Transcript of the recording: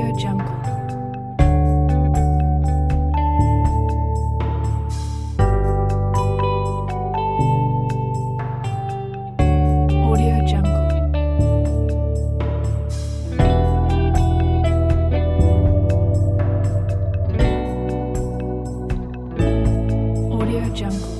Audio Jungle. Jungle.